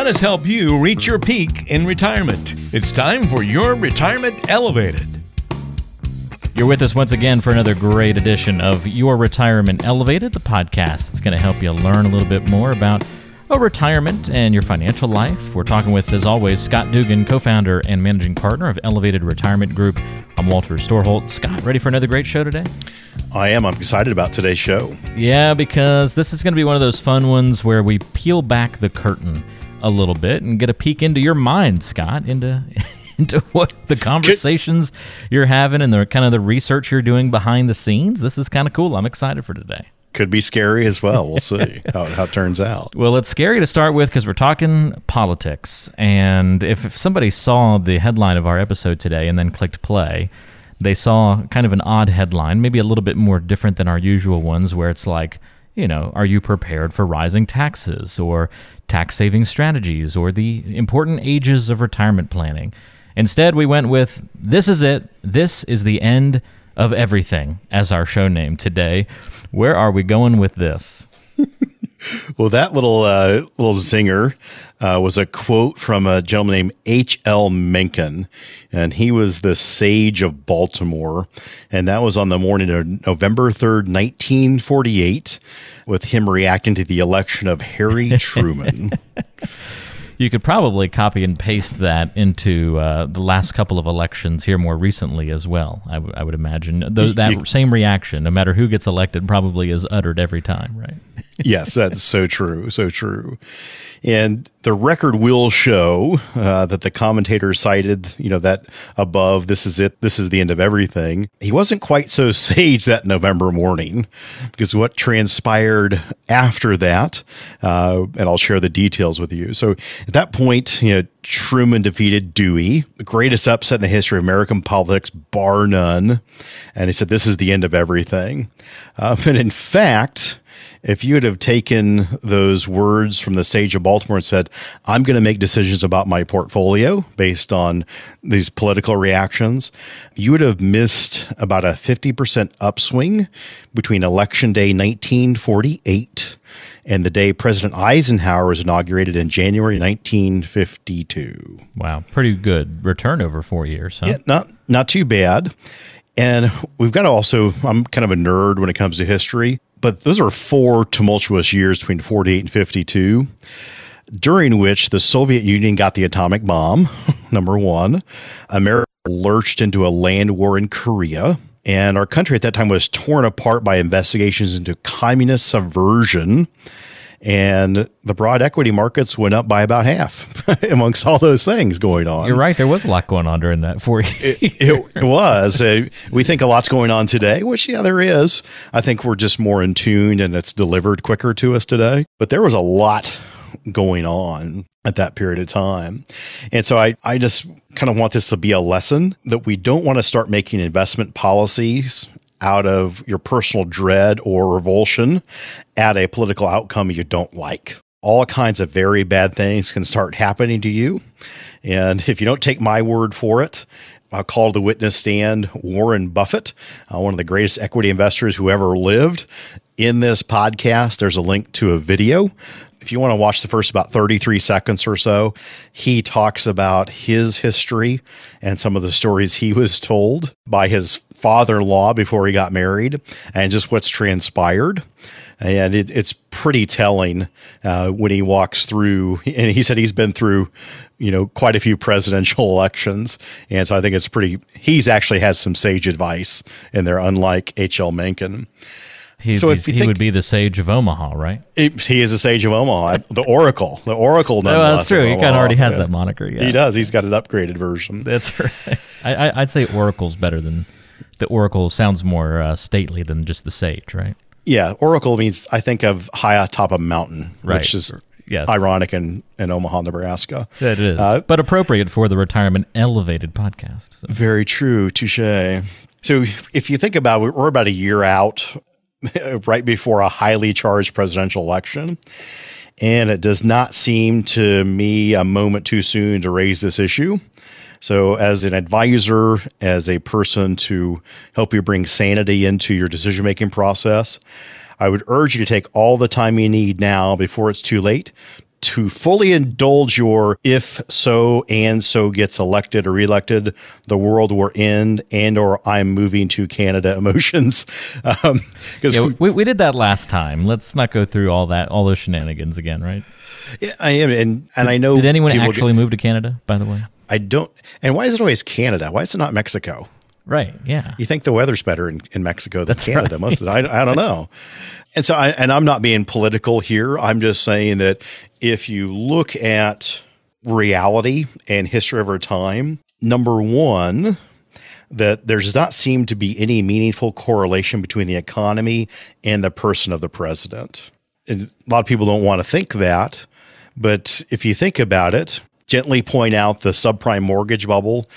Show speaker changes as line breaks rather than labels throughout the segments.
Let us help you reach your peak in retirement. It's time for your Retirement Elevated.
You're with us once again for another great edition of Your Retirement Elevated, the podcast that's going to help you learn a little bit more about a retirement and your financial life. We're talking with, as always, Scott Dugan, co founder and managing partner of Elevated Retirement Group. I'm Walter Storholt. Scott, ready for another great show today?
I am. I'm excited about today's show.
Yeah, because this is going to be one of those fun ones where we peel back the curtain a little bit and get a peek into your mind, Scott, into into what the conversations you're having and the kind of the research you're doing behind the scenes. This is kind of cool. I'm excited for today.
Could be scary as well. We'll see how, how it turns out.
Well, it's scary to start with because we're talking politics. And if, if somebody saw the headline of our episode today and then clicked play, they saw kind of an odd headline, maybe a little bit more different than our usual ones, where it's like, you know, are you prepared for rising taxes or tax saving strategies or the important ages of retirement planning? Instead, we went with this is it. This is the end of everything as our show name today. Where are we going with this?
well, that little uh, little zinger uh, was a quote from a gentleman named H. L. Mencken, and he was the sage of Baltimore, and that was on the morning of November third, nineteen forty eight, with him reacting to the election of Harry Truman.
you could probably copy and paste that into uh, the last couple of elections here more recently as well. I, w- I would imagine Those, that same reaction, no matter who gets elected, probably is uttered every time, right?
Yes, that's so true, so true. And the record will show uh, that the commentator cited, you know, that above, this is it, this is the end of everything. He wasn't quite so sage that November morning because what transpired after that, uh, and I'll share the details with you. So at that point, you know, Truman defeated Dewey, the greatest upset in the history of American politics, bar none. And he said, this is the end of everything. Uh, and in fact, if you would have taken those words from the stage of Baltimore and said, I'm going to make decisions about my portfolio based on these political reactions, you would have missed about a 50% upswing between Election Day 1948 and the day President Eisenhower was inaugurated in January 1952.
Wow, pretty good return over four years. Huh?
Yeah, not not too bad. And we've got to also, I'm kind of a nerd when it comes to history but those are four tumultuous years between 48 and 52, during which the Soviet Union got the atomic bomb, number one. America lurched into a land war in Korea. And our country at that time was torn apart by investigations into communist subversion and the broad equity markets went up by about half amongst all those things going on.
You're right. There was a lot going on during that for you.
it, it, it, was. Uh, we think a lot's going on today, which, yeah, there is. I think we're just more in tune and it's delivered quicker to us today. But there was a lot going on at that period of time. And so I, I just kind of want this to be a lesson that we don't want to start making investment policies out of your personal dread or revulsion at a political outcome you don't like. All kinds of very bad things can start happening to you. And if you don't take my word for it, I'll call the witness stand Warren Buffett, uh, one of the greatest equity investors who ever lived. In this podcast, there's a link to a video if you want to watch the first about 33 seconds or so, he talks about his history and some of the stories he was told by his father in law before he got married and just what's transpired. And it, it's pretty telling uh, when he walks through. And he said he's been through, you know, quite a few presidential elections. And so I think it's pretty, he's actually has some sage advice in there, unlike H.L. Mencken.
He'd so if he think, would be the sage of Omaha, right?
he is the sage of Omaha, the Oracle, the Oracle.
No, that's true. He kind of already has yeah. that moniker. Yeah.
He does. He's got an upgraded version.
That's right. I, would say Oracle's better than the Oracle. Sounds more uh, stately than just the sage, right?
Yeah, Oracle means I think of high atop a mountain, right. which is yes. ironic in, in Omaha, Nebraska.
It is, uh, but appropriate for the retirement elevated podcast.
So. Very true, touche. So if you think about it, we're about a year out right before a highly charged presidential election. And it does not seem to me a moment too soon to raise this issue. So, as an advisor, as a person to help you bring sanity into your decision making process, I would urge you to take all the time you need now before it's too late to fully indulge your if so and so gets elected or elected, the world we're in, and or I'm moving to Canada emotions. Um,
yeah, we, we did that last time. Let's not go through all that, all those shenanigans again, right?
Yeah, I am, and and I know.
Did anyone actually get, move to Canada? By the way,
I don't. And why is it always Canada? Why is it not Mexico?
Right. Yeah.
You think the weather's better in, in Mexico than
That's
Canada?
Right.
Most of it. I, I don't know. And so, I, and I'm not being political here. I'm just saying that if you look at reality and history over time, number one, that there does not seem to be any meaningful correlation between the economy and the person of the president. And a lot of people don't want to think that, but if you think about it, gently point out the subprime mortgage bubble.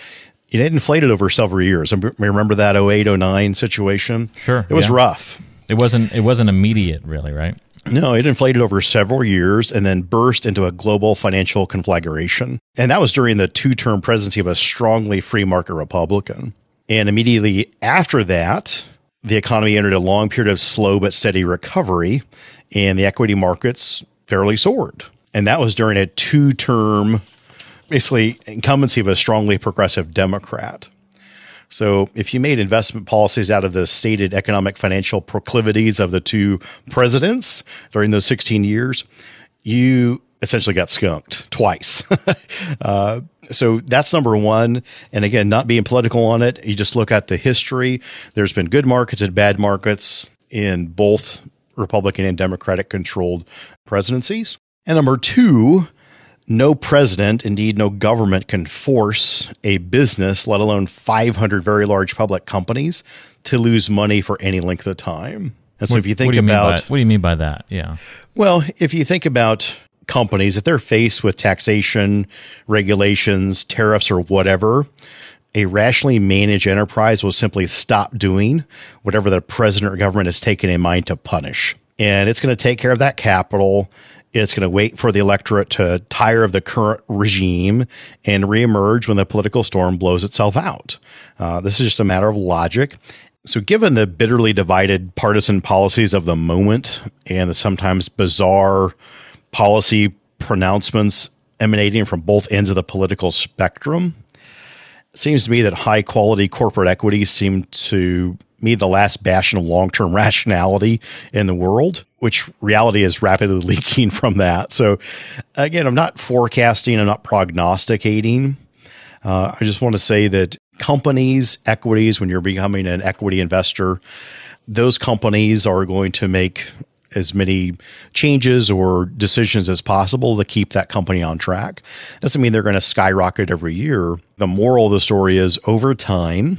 It inflated over several years. I remember that 08, 09 situation.
Sure.
It was
yeah.
rough.
It wasn't it wasn't immediate really, right?
No, it inflated over several years and then burst into a global financial conflagration. And that was during the two term presidency of a strongly free market Republican. And immediately after that, the economy entered a long period of slow but steady recovery, and the equity markets fairly soared. And that was during a two term, basically, incumbency of a strongly progressive Democrat. So, if you made investment policies out of the stated economic financial proclivities of the two presidents during those 16 years, you essentially got skunked twice. uh, so that's number one. And again, not being political on it, you just look at the history. There's been good markets and bad markets in both Republican and Democratic controlled presidencies. And number two, no president, indeed, no government can force a business, let alone 500 very large public companies, to lose money for any length of time. And so,
what,
if you think
you
about
what do you mean by that? Yeah.
Well, if you think about companies, if they're faced with taxation, regulations, tariffs, or whatever, a rationally managed enterprise will simply stop doing whatever the president or government has taken in mind to punish. And it's going to take care of that capital. It's going to wait for the electorate to tire of the current regime and reemerge when the political storm blows itself out. Uh, this is just a matter of logic. So, given the bitterly divided partisan policies of the moment and the sometimes bizarre policy pronouncements emanating from both ends of the political spectrum, it seems to me that high quality corporate equities seem to me the last bastion of long term rationality in the world, which reality is rapidly leaking from that. So, again, I'm not forecasting, I'm not prognosticating. Uh, I just want to say that companies, equities, when you're becoming an equity investor, those companies are going to make as many changes or decisions as possible to keep that company on track. Doesn't mean they're going to skyrocket every year. The moral of the story is over time,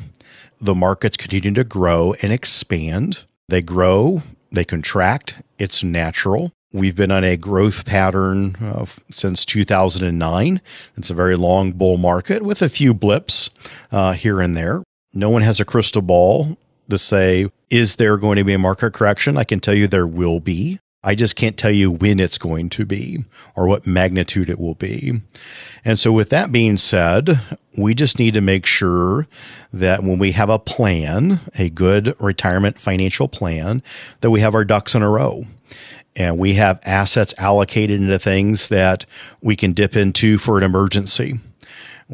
the markets continue to grow and expand. They grow, they contract. It's natural. We've been on a growth pattern uh, since 2009. It's a very long bull market with a few blips uh, here and there. No one has a crystal ball to say, is there going to be a market correction? I can tell you there will be. I just can't tell you when it's going to be or what magnitude it will be. And so, with that being said, we just need to make sure that when we have a plan, a good retirement financial plan, that we have our ducks in a row and we have assets allocated into things that we can dip into for an emergency.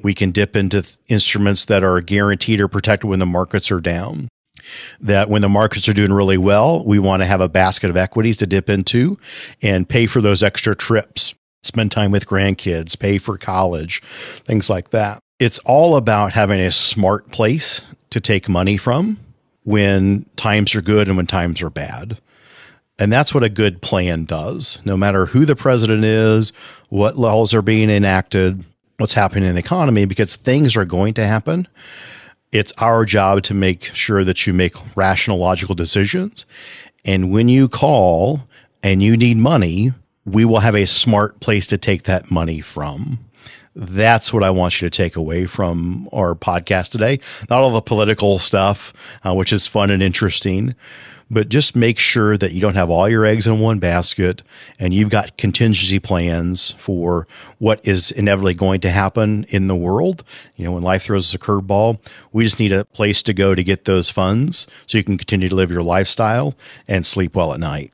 We can dip into th- instruments that are guaranteed or protected when the markets are down that when the markets are doing really well, we want to have a basket of equities to dip into and pay for those extra trips, spend time with grandkids, pay for college, things like that. It's all about having a smart place to take money from when times are good and when times are bad. And that's what a good plan does. No matter who the president is, what laws are being enacted, what's happening in the economy, because things are going to happen it's our job to make sure that you make rational, logical decisions. And when you call and you need money, we will have a smart place to take that money from. That's what I want you to take away from our podcast today. Not all the political stuff, uh, which is fun and interesting, but just make sure that you don't have all your eggs in one basket and you've got contingency plans for what is inevitably going to happen in the world. You know, when life throws us a curveball, we just need a place to go to get those funds so you can continue to live your lifestyle and sleep well at night.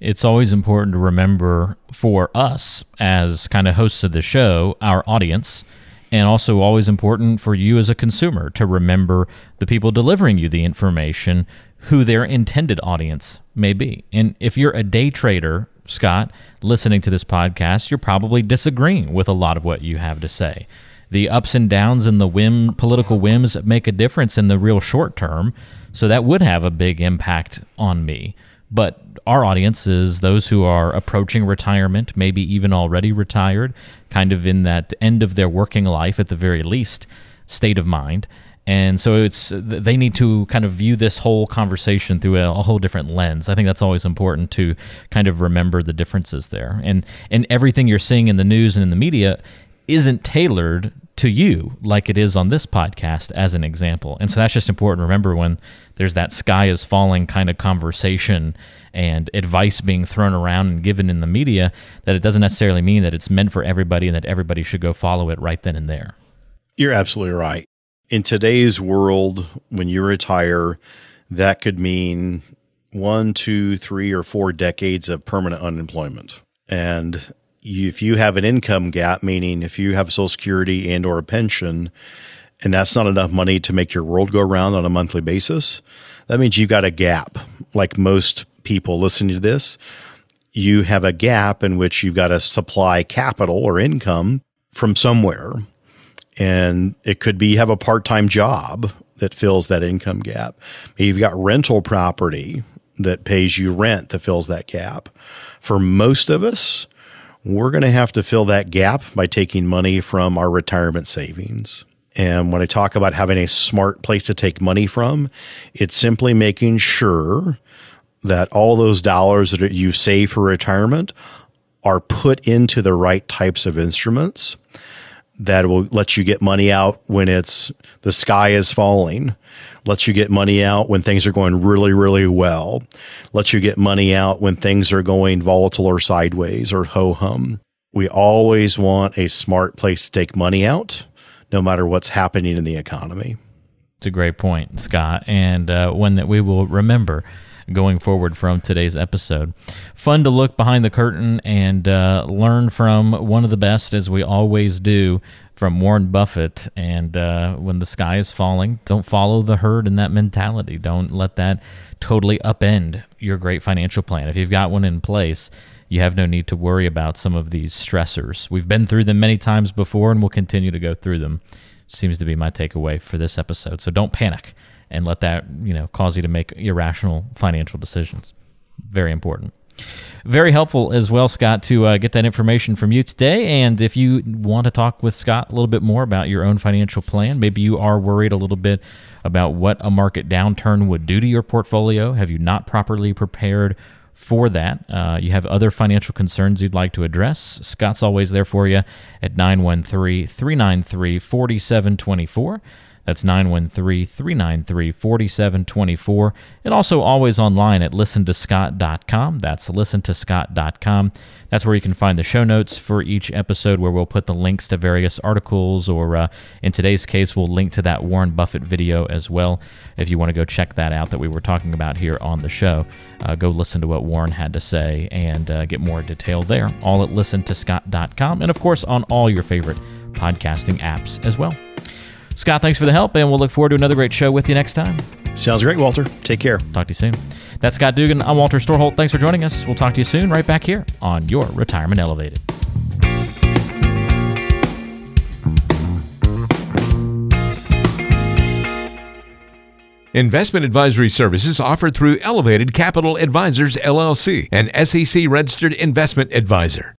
It's always important to remember for us as kind of hosts of the show, our audience, and also always important for you as a consumer to remember the people delivering you the information, who their intended audience may be. And if you're a day trader, Scott, listening to this podcast, you're probably disagreeing with a lot of what you have to say. The ups and downs and the whim political whims make a difference in the real short term, so that would have a big impact on me. But our audience is those who are approaching retirement, maybe even already retired, kind of in that end of their working life at the very least state of mind. And so it's they need to kind of view this whole conversation through a, a, whole different lens. I think that's always important to kind of remember the differences there. And and everything you're seeing in the news and in the media isn't tailored to you like it is on this podcast as an example. And so that's just important remember when there's that sky is falling kind of conversation and advice being thrown around and given in the media that it doesn't necessarily mean that it's meant for everybody and that everybody should go follow it right then and there.
You're absolutely right. In today's world, when you retire, that could mean one, two, three, or four decades of permanent unemployment. And if you have an income gap, meaning if you have Social Security and or a pension, and that's not enough money to make your world go round on a monthly basis, that means you've got a gap. Like most people listening to this, you have a gap in which you've got to supply capital or income from somewhere. And it could be you have a part time job that fills that income gap. You've got rental property that pays you rent that fills that gap. For most of us, we're going to have to fill that gap by taking money from our retirement savings. And when I talk about having a smart place to take money from, it's simply making sure that all those dollars that you save for retirement are put into the right types of instruments that will let you get money out when it's the sky is falling lets you get money out when things are going really really well lets you get money out when things are going volatile or sideways or ho hum we always want a smart place to take money out no matter what's happening in the economy.
It's a great point scott. And uh, one that we will remember going forward from today's episode. Fun to look behind the curtain and uh, learn from one of the best, as we always do, from Warren Buffett. And uh, when the sky is falling, don't follow the herd in that mentality. Don't let that totally upend your great financial plan. If you've got one in place, you have no need to worry about some of these stressors. We've been through them many times before and we'll continue to go through them. Seems to be my takeaway for this episode. So don't panic and let that you know cause you to make irrational financial decisions. Very important. Very helpful as well, Scott, to uh, get that information from you today. And if you want to talk with Scott a little bit more about your own financial plan, maybe you are worried a little bit about what a market downturn would do to your portfolio. Have you not properly prepared for that? Uh, you have other financial concerns you'd like to address. Scott's always there for you at 913 393 4724. That's 913 393 4724. And also always online at listentoscott.com. That's listentoscott.com. That's where you can find the show notes for each episode, where we'll put the links to various articles, or uh, in today's case, we'll link to that Warren Buffett video as well. If you want to go check that out that we were talking about here on the show, uh, go listen to what Warren had to say and uh, get more detail there. All at listentoscott.com. And of course, on all your favorite podcasting apps as well. Scott, thanks for the help, and we'll look forward to another great show with you next time.
Sounds great, Walter. Take care.
Talk to you soon. That's Scott Dugan. I'm Walter Storholt. Thanks for joining us. We'll talk to you soon, right back here on Your Retirement Elevated.
Investment advisory services offered through Elevated Capital Advisors LLC, an SEC registered investment advisor.